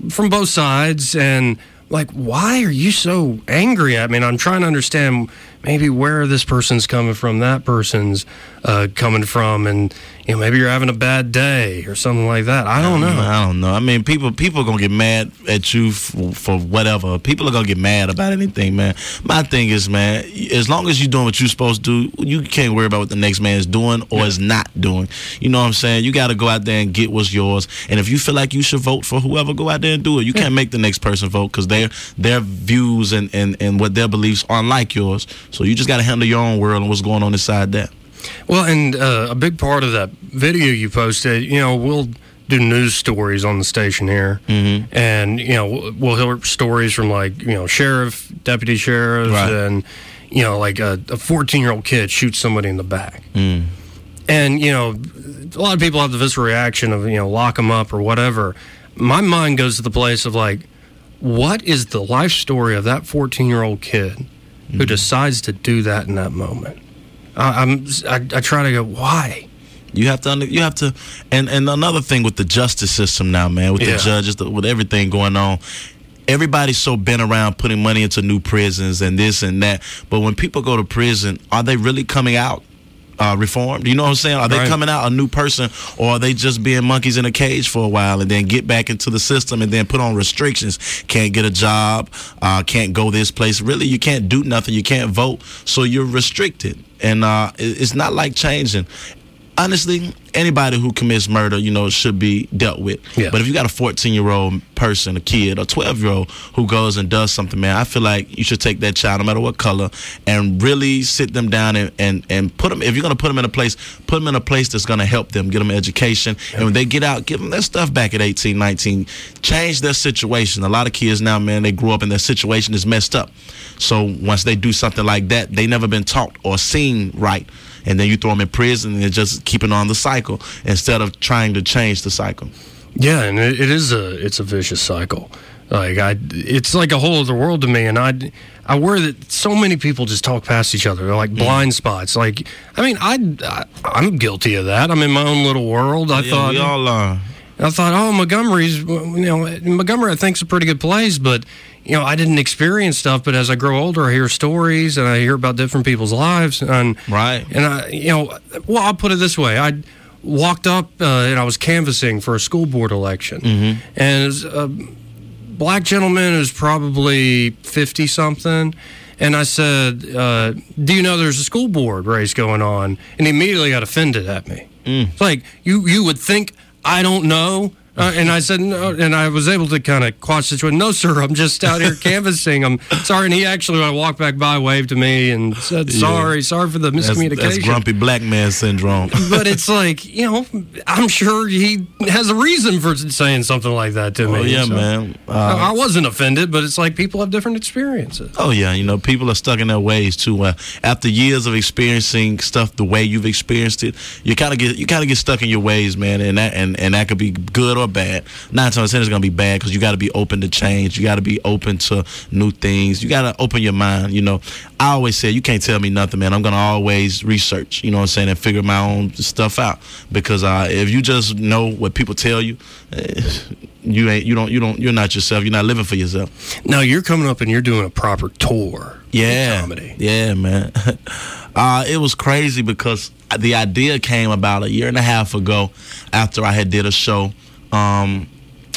from both sides and like why are you so angry at me and i'm trying to understand maybe where this person's coming from that person's uh, coming from and you know maybe you're having a bad day or something like that i don't know I don't know. I mean, people people are gonna get mad at you for, for whatever. People are gonna get mad about anything, man. My thing is, man, as long as you're doing what you're supposed to do, you can't worry about what the next man is doing or is not doing. You know what I'm saying? You got to go out there and get what's yours. And if you feel like you should vote for whoever, go out there and do it. You can't make the next person vote because their their views and, and and what their beliefs aren't like yours. So you just got to handle your own world and what's going on inside that. Well, and uh, a big part of that video you posted, you know, we'll do news stories on the station here, mm-hmm. and you know, we'll hear stories from like you know, sheriff, deputy sheriffs, Right. and you know, like a 14 year old kid shoots somebody in the back, and you know, a lot of people have the visceral reaction of you know, lock them up or whatever. My mind goes to the place of like, what is the life story of that 14 year old kid who decides to do that in that moment? I, I'm I, I try to go why. You have to, under, you have to, and and another thing with the justice system now, man, with Yeah. the judges, the, with everything going on, everybody's so bent around putting money into new prisons and this and that. But when people go to prison, are they really coming out? Uh, reformed, you know what I'm saying? Are they Right. coming out a new person, or are they just being monkeys in a cage for a while and then get back into the system and then put on restrictions? Can't get a job, uh, can't go this place. Really, you can't do nothing. You can't vote, so you're restricted, and uh, it's not like changing honestly, anybody who commits murder, you know, should be dealt with. Yeah. But if you got a 14 year old person, a kid, a 12 year old who goes and does something, man, I feel like you should take that child, no matter what color, and really sit them down and, and, and put them, if you're going to put them in a place, put them in a place that's going to help them, get them education. And when they get out, give them their stuff back at 18, 19. Change their situation. A lot of kids now, man, they grew up and their situation is messed up. So once they do something like that, they never been taught or seen right and then you throw them in prison and they're just keeping on the cycle instead of trying to change the cycle. Yeah, and it, it is a it's a vicious cycle. Like I, it's like a whole other world to me, and I, I worry that so many people just talk past each other. They're like mm-hmm. blind spots. Like I mean, I, I I'm guilty of that. I'm in my own little world. I Yeah, thought we all are. I thought, oh, Montgomery's, you know, Montgomery I think's a pretty good place, but you know, I didn't experience stuff. But as I grow older, I hear stories and I hear about different people's lives, and Right. and I, you know, well, I'll put it this way: I walked up uh, and I was canvassing for a school board election, and it was a black gentleman who's probably fifty something. And I said, uh, "Do you know there's a school board race going on?" And he immediately got offended at me. It's like you you would think I don't know. Uh, and I said, no, and I was able to kind of quash the situation. No, sir, I'm just out here canvassing. I'm sorry. And he actually, when I walked back by, waved to me and said, sorry, sorry for the miscommunication. that's grumpy black man syndrome. but it's like, you know, I'm sure he has a reason for saying something like that to me. oh yeah, So, man. I Uh, I wasn't offended, but it's like people have different experiences. oh yeah, you know, people are stuck in their ways too. Uh, after years of experiencing stuff the way you've experienced it, you kind of get you kind of get stuck in your ways, man, and that and, and that could be good or bad. nine times ten is gonna be bad because you got to be open to change. You got to be open to new things. You got to open your mind. You know, I always say you can't tell me nothing, man. I'm gonna always research. You know what I'm saying, and figure my own stuff out because uh, if you just know what people tell you. eh, You ain't you don't you don't you're not yourself. You're not living for yourself. Now you're coming up and you're doing a proper tour. Yeah, comedy. Yeah, man. Uh, it was crazy because the idea came about a year and a half ago after I had did a show. Um,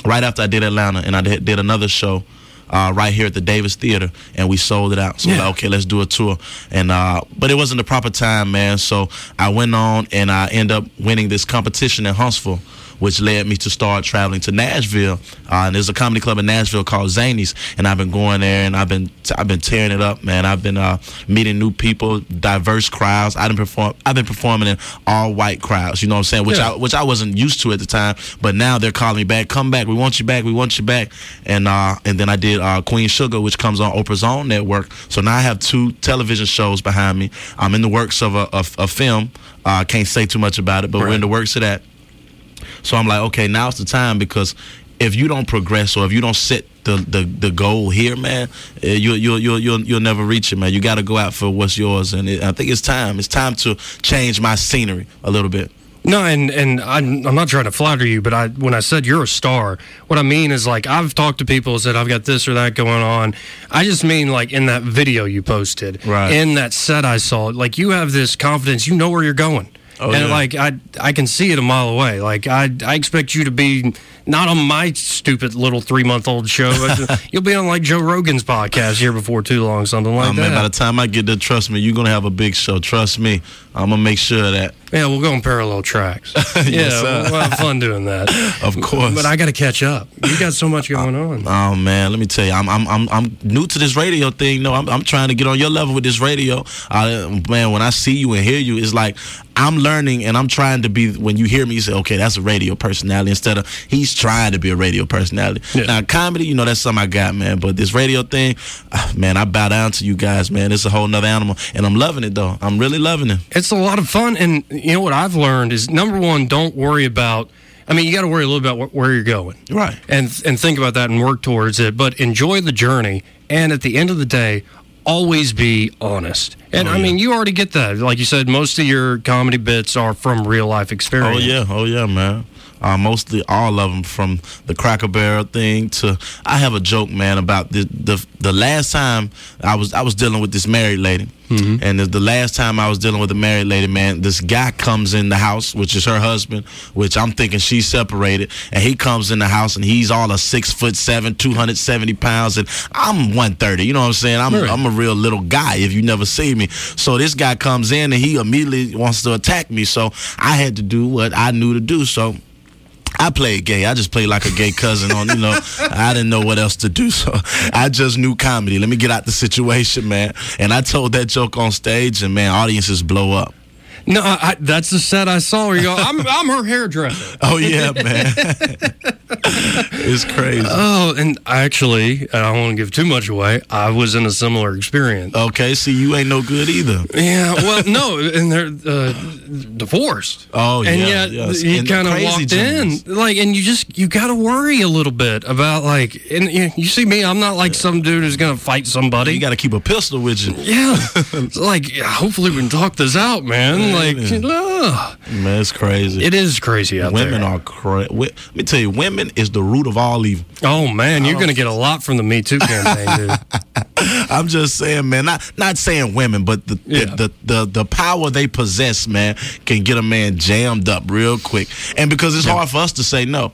right after I did Atlanta, and I did, did another show. Uh, right here at the Davis Theater, and we sold it out. So Yeah. like, okay, let's do a tour. And uh, but it wasn't the proper time, man. So I went on and I end up winning this competition in Huntsville, which led me to start traveling to Nashville. Uh, and there's a comedy club in Nashville called Zanies, and I've been going there and I've been I've been tearing it up, man. I've been uh, meeting new people, diverse crowds. I've been perform I've been performing in all white crowds. You know what I'm saying? Which Yeah. I which I wasn't used to at the time, but now they're calling me back. Come back. We want you back. We want you back. And uh, and then I did uh, Queen Sugar, which comes on Oprah's OWN network. So now I have two television shows behind me. I'm in the works of a, a, a film. Uh, I can't say too much about it, but we're in the works of that. So I'm like, okay, now's the time because if you don't progress or if you don't set the the, the goal here, man, eh, you you you you'll you'll never reach it, man. You got to go out for what's yours, and it, I think it's time. It's time to change my scenery a little bit. No, and and I'm, I'm not trying to flatter you, but I when I said you're a star, what I mean is like I've talked to people said I've got this or that going on. I just mean like in that video you posted, Right. In that set I saw, like you have this confidence, you know where you're going, Oh, and yeah. like I I can see it a mile away. Like I I expect you to be not on my stupid little three month old show, you'll be on like Joe Rogan's podcast here before too long, something like Oh, that. man, by the time I get there, trust me, you're gonna have a big show. Trust me, I'm gonna make sure of that. Yeah, we'll go on parallel tracks. yeah, Yes, we'll, have fun doing that. Of course. But I got to catch up. You got so much going on. Oh man, let me tell you, I'm I'm I'm, I'm new to this radio thing. No, I'm, I'm trying to get on your level with this radio. Uh, man, when I see you and hear you, it's like I'm learning and I'm trying to be. When you hear me, you say, okay, that's a radio personality instead of he's trying to be a radio personality. Yeah. Now comedy, you know, that's something I got, man. But this radio thing, ah, man, I bow down to you guys, man. It's a whole nother animal, and I'm loving it though. I'm really loving it. It's a lot of fun. And you know what I've learned is number one, don't worry about. I mean, you got to worry a little bit about wh- where you're going, Right. and and think about that and work towards it. But enjoy the journey. And at the end of the day, always be honest. And oh, I mean, you already get that. Like you said, most of your comedy bits are from real life experience. Oh yeah, oh yeah, man. Uh, mostly all of them, from the Cracker Barrel thing to I have a joke, man, about the the the last time I was I was dealing with this married lady, and the, the last time I was dealing with a married lady, man, this guy comes in the house, which is her husband, which I'm thinking she's separated, and he comes in the house and he's all a six foot seven, two hundred seventy pounds, and I'm one thirty. You know what I'm saying? I'm Right. I'm a real little guy if you never see me. So this guy comes in and he immediately wants to attack me. So I had to do what I knew to do. So I played gay. I just played like a gay cousin on, you know, I didn't know what else to do. So I just knew comedy. Let me get out the situation, man. And I told that joke on stage and man, audiences blow up. No, I, I, that's the set I saw where you go, I'm, I'm her hairdresser. Oh yeah, man. it's crazy. Oh, and actually, I don't want to give too much away. I was in a similar experience. Okay, see you ain't no good either. Yeah, well, no, and they're uh, divorced. Oh, and yeah, And yet he kind of walked in, like, and you just you got to worry a little bit about like, and you, you see me, I'm not like some dude who's gonna fight somebody. You got to keep a pistol with you. yeah, like hopefully we can talk this out, man. Like, ugh. Man, it's crazy. it is crazy out women there. are crazy. Let me tell you, women is the root of all evil. oh man, you're gonna get a lot from the Me Too campaign, dude. I'm just saying, man. Not not saying women, but the Yeah. the, the, the the power they possess, man, can get a man jammed up real quick. And because it's hard for us to say no.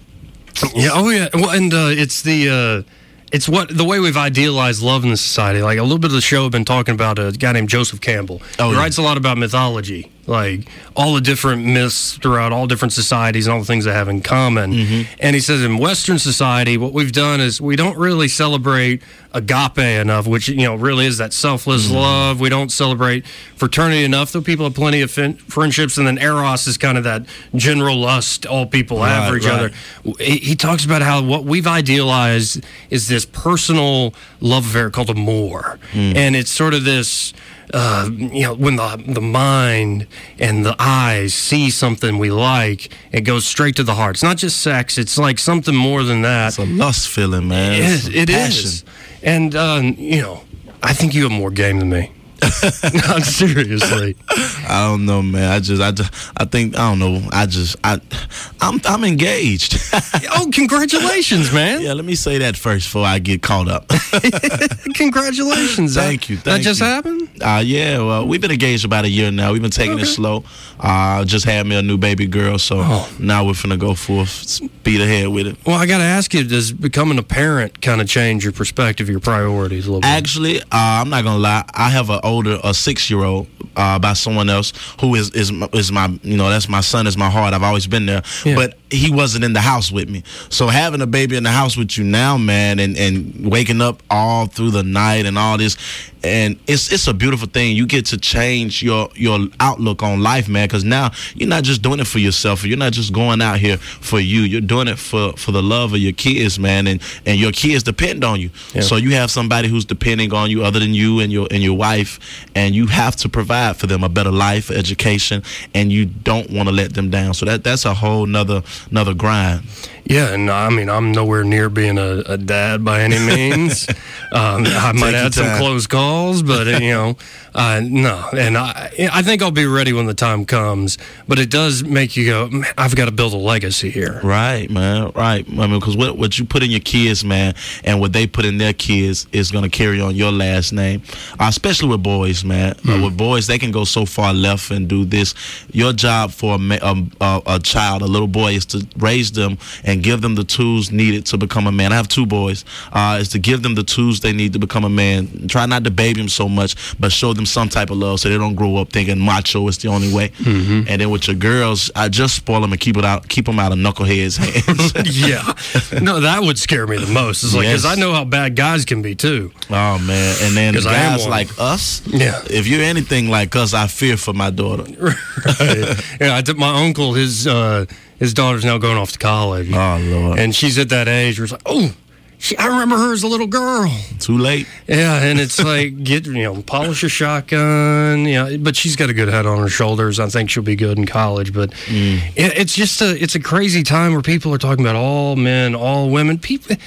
Yeah. Oh, yeah. Well, and uh, it's the uh, it's what the way we've idealized love in the society. Like a little bit of the show, I've been talking about a guy named Joseph Campbell. Oh, he yeah. writes a lot about mythology, like all the different myths throughout all different societies and all the things they have in common. Mm-hmm. And he says in Western society, what we've done is we don't really celebrate agape enough, which you know really is that selfless Mm-hmm. love. We don't celebrate fraternity enough, though people have plenty of fin- friendships. And then eros is kind of that general lust all people have for each right. other he, he talks about how what we've idealized is this personal love affair called amour, and it's sort of this uh, you know, when the the mind and the eyes see something we like, it goes straight to the heart. It's not just sex; it's like something more than that. It's a lust feeling, man. It It's. It passion. is. And uh, you know, I think you have more game than me. Not seriously. I don't know, man. I just, I, just, I think, I don't know. I just, I, I'm, I'm engaged. oh, congratulations, man! yeah, let me say that first before I get caught up. Congratulations. Thank you, that just you. happened. Uh, yeah, well, we've been engaged about a year now. We've been taking it slow. Uh, just had me a new baby girl, so Oh. now we're finna go full speed ahead with it. Well, I got to ask you: Does becoming a parent kind of change your perspective, your priorities a little bit? Actually, uh, I'm not gonna lie. I have an older, a six year old uh, by someone else who is is my- is my you know that's my son is my heart. I've always been there, Yeah. but he wasn't in the house with me. So having a baby in the house with you now, man, and and waking up all through the night and all this, and it's it's a beautiful thing. You get to change your your outlook on life, man, because now you're not just doing it for yourself. You're not just going out here for you. You're doing it for for the love of your kids, man, and and your kids depend on you. Yeah. So you have somebody who's depending on you other than you and your and your wife, and you have to provide for them a better life, education, and you don't want to let them down. So that that's a whole nother another grind. Yeah, and I mean, I'm nowhere near being a, a dad by any means. um, I might have some close calls, but you know, uh, no. And I, I think I'll be ready when the time comes. But it does make you go, I've got to build a legacy here. Right, man. Right. I mean, because what, what you put in your kids, man, and what they put in their kids is going to carry on your last name. Uh, especially with boys, man. Uh, with boys, they can go so far left and do this. Your job for a, um, a, a child, a little boy, is to raise them and give them the tools needed to become a man. I have two boys. Uh, is to give them the tools they need to become a man. Try not to baby them so much, but show them some type of love so they don't grow up thinking macho is the only way. And then with your girls, I just spoil them and keep it out, keep them out of knuckleheads' hands. yeah, no, that would scare me the most. It's like because Yes. I know how bad guys can be too. Oh man, and then am guys like us. Yeah. If you're anything like us, I fear for my daughter. yeah, I took my uncle. His uh, his daughter's now going off to college. Oh lord, and she's at that age where it's like, oh, she, I remember her as a little girl. too late. Yeah, and it's like get you know polish your shotgun. Yeah, but she's got a good head on her shoulders. I think she'll be good in college. But Mm. it, it's just a it's a crazy time where people are talking about all men, all women. People,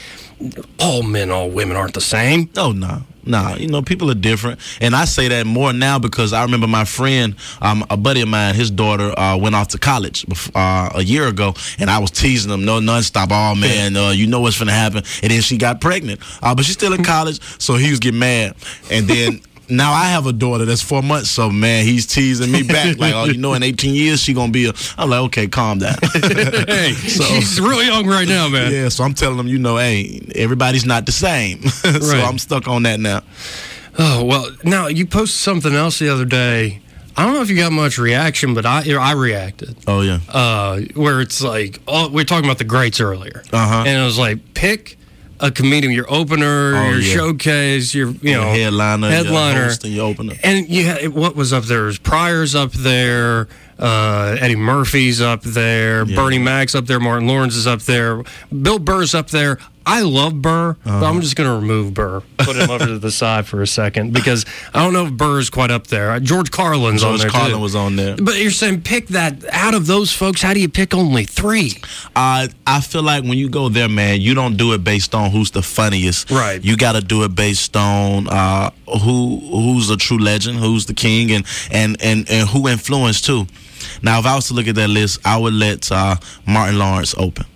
all men, all women aren't the same. Oh no, no. You know, people are different, and I say that more now because I remember my friend, um, a buddy of mine, his daughter uh, went off to college uh, a year ago, and I was teasing him, no, nonstop. Oh man, uh, you know what's gonna happen? And then she got pregnant, uh, but she's still in college, so he was getting mad, and then. Now I have a daughter that's four months, so man, he's teasing me back like, oh, you know, in 18 years she gonna be a. I'm like, okay, calm down. Hey, So- she's real young right now, man. Yeah, so I'm telling them, you know, hey, everybody's not the same. so Right. I'm stuck on that now. Oh well, now you posted something else the other day. I don't know if you got much reaction, but I I reacted. Oh yeah. uh, where it's like, oh, we are talking about the greats earlier, Uh-huh. and it was like pick a comedian, your opener, Oh, your yeah. showcase, your you know headliner, your headliner, and your opener. and you had, what was up there? Was Pryor's up there, uh, Eddie Murphy's up there, Bernie Mac's up there, Martin Lawrence is up there, Bill Burr's up there. I love Burr, Uh-huh. I'm just going to remove Burr, put him over to the side for a second because I don't know if Burr's quite up there. Uh, George Carlin's on George there Carlin too. was on there. But you're saying pick that out of those folks. How do you pick only three? Uh, I feel like when you go there, man, you don't do it based on who's the funniest. Right. You got to do it based on uh, who who's a true legend, who's the king, and and and and who influenced too. Now, if I was to look at that list, I would let uh, Martin Lawrence open.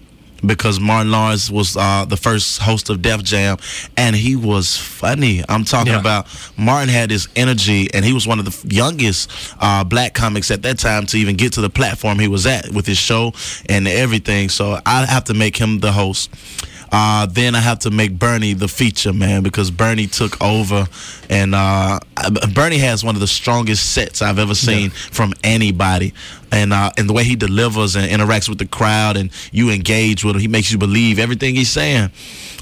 Because Martin Lawrence was uh, the first host of Def Jam, and he was funny. I'm talking Yeah. about Martin had his energy, and he was one of the youngest uh, black comics at that time to even get to the platform he was at with his show and everything. So I have to make him the host. Uh, then I have to make Bernie the feature man because Bernie took over, and uh, Bernie has one of the strongest sets I've ever seen from anybody, and uh, and the way he delivers and interacts with the crowd, and you engage with him, he makes you believe everything he's saying,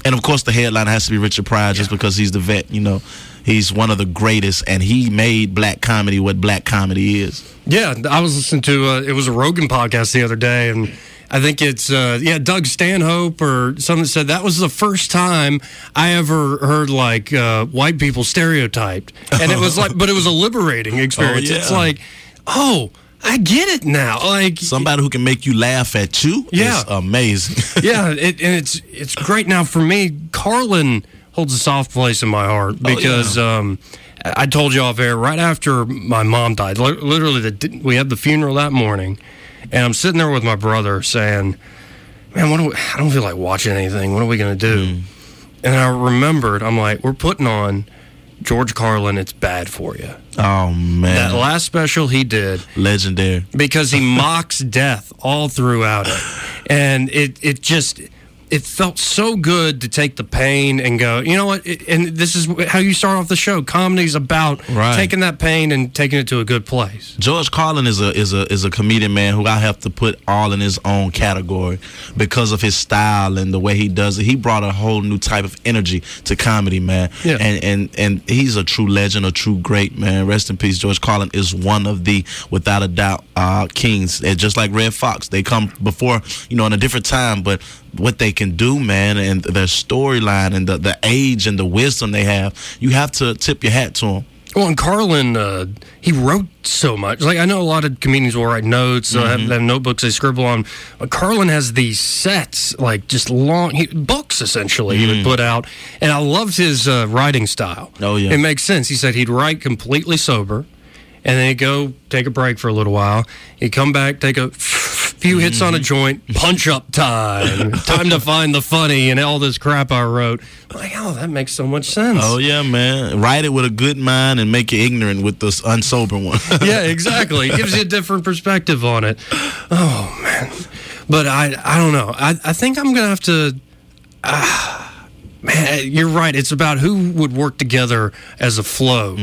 and of course the headline has to be Richard Pryor just because he's the vet, you know. He's one of the greatest, and he made black comedy what black comedy is. Yeah, I was listening to uh, it was a Rogan podcast the other day, and I think it's uh, yeah Doug Stanhope or someone said that was the first time I ever heard like uh, white people stereotyped, and it was like, but it was a liberating experience. It's yeah. like, oh, I get it now. Like Somebody who can make you laugh at you Yeah. is amazing. yeah, it, and it's it's great now for me. Carlin holds a soft place in my heart Oh, because um, I I told you off air right after my mom died. Literally, the, we had the funeral that morning, and I'm sitting there with my brother saying, "Man, what do we, I don't feel like watching anything. What are we gonna do?" Mm. And I remembered, I'm like, "We're putting on." George Carlin, it's bad for you. oh man, That last special he did, legendary. because he mocks death all throughout it, and it it just it felt so good to take the pain and go, you know what? It, and this is how you start off the show. Comedy's about Right. taking that pain and taking it to a good place. George Carlin is a is a is a comedian man who I have to put all in his own category because of his style and the way he does it. He brought a whole new type of energy to comedy, man. Yeah. And and and he's a true legend, a true great man. Rest in peace. George Carlin is one of the, without a doubt, uh, kings. And just like Redd Foxx, they come before you know in a different time, but what they can do, man, and their storyline and the the age and the wisdom they have, you have to tip your hat to them. Well, and Carlin, uh, he wrote so much. Like I know a lot of comedians will write notes, uh, have, have notebooks they scribble on. But Carlin has these sets, like just long he, books essentially he would put out, and I loved his uh, writing style. Oh, yeah. it makes sense. He said he'd write completely sober, and then he'd go take a break for a little while. He'd come back, take a few hits on a joint, punch up time, time to find the funny, and all this crap I wrote. I'm like, oh, that makes so much sense. Oh yeah, man. Write it with a good mind and make it ignorant with this unsober one. yeah, exactly. It gives you a different perspective on it. Oh man, but I I don't know. I I think I'm gonna have to. ah man, you're right. It's about who would work together as a flow.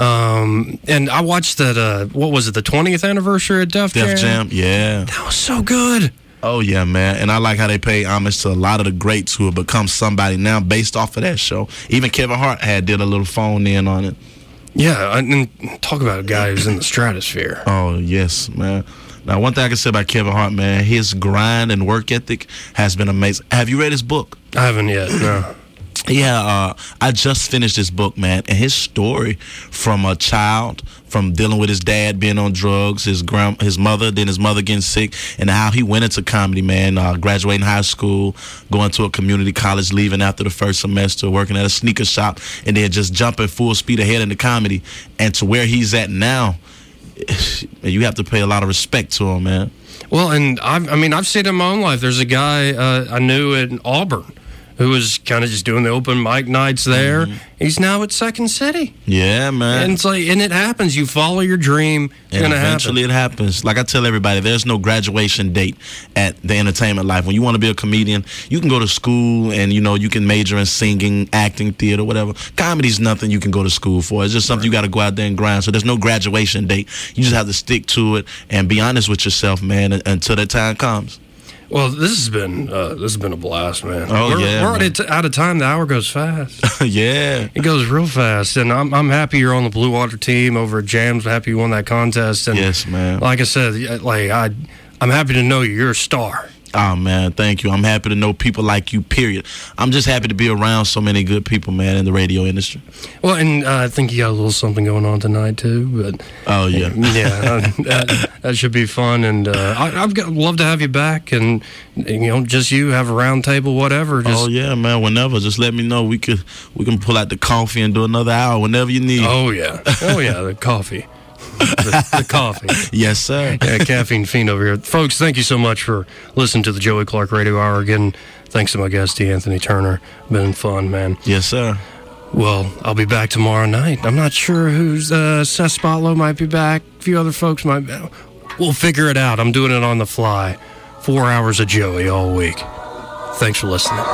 Um, and I watched that. Uh, what was it? The 20th anniversary of Def, Def Jam, yeah. That was so good. Oh yeah, man. And I like how they pay homage to a lot of the greats who have become somebody now based off of that show. Even Kevin Hart had did a little phone in on it. Yeah, and and talk about a guy who's in the stratosphere. Oh yes, man. Now one thing I can say about Kevin Hart, man, his grind and work ethic has been amazing. Have you read his book? I haven't yet. No. Yeah, uh, I just finished this book, man, and his story from a child, from dealing with his dad being on drugs, his grand, his mother, then his mother getting sick, and how he went into comedy, man. Uh, graduating high school, going to a community college, leaving after the first semester, working at a sneaker shop, and then just jumping full speed ahead into comedy, and to where he's at now. You have to pay a lot of respect to him, man. Well, and I've, I mean, I've seen it in my own life. There's a guy uh, I knew in Auburn who was kind of just doing the open mic nights there. Mm-hmm. He's now at Second City. Yeah, man. And it's like, and it happens. You follow your dream. It's And eventually happen. it happens. Like I tell everybody, there's no graduation date at the entertainment life. When you want to be a comedian, you can go to school and you know you can major in singing, acting, theater, whatever. Comedy's nothing you can go to school for. It's just something you got to go out there and grind. So there's no graduation date. You just have to stick to it and be honest with yourself, man, until that time comes. Well, this has been uh, this has been a blast, man. Oh, we're, yeah, we're man. out of time. The hour goes fast. yeah. It goes real fast, and I'm I'm happy you're on the Blue Water team over at Jams. Happy you won that contest, and Yes, man. like I said, like I, I'm happy to know you're a star. Oh man, thank you. I'm happy to know people like you. Period. I'm just happy to be around so many good people, man, in the radio industry. Well, and uh, I think you got a little something going on tonight too, but. Oh yeah. yeah, uh, that, that should be fun, and uh, I, I've got, love to have you back, and you know, just you have a round table, whatever. Just, oh yeah, man. Whenever, just let me know. We could we can pull out the coffee and do another hour whenever you need. Oh yeah, oh yeah, the coffee, the, the coffee. Yes, sir. Yeah, caffeine fiend over here, folks. Thank you so much for listening to the Joey Clark Radio Hour again. Thanks to my guest, De'Anthony Turner. Been fun, man. Yes, sir. Well, I'll be back tomorrow night. I'm not sure who's uh, Seth Spotlow might be back. A few other folks might. Be. We'll figure it out. I'm doing it on the fly. Four hours of Joey all week. Thanks for listening.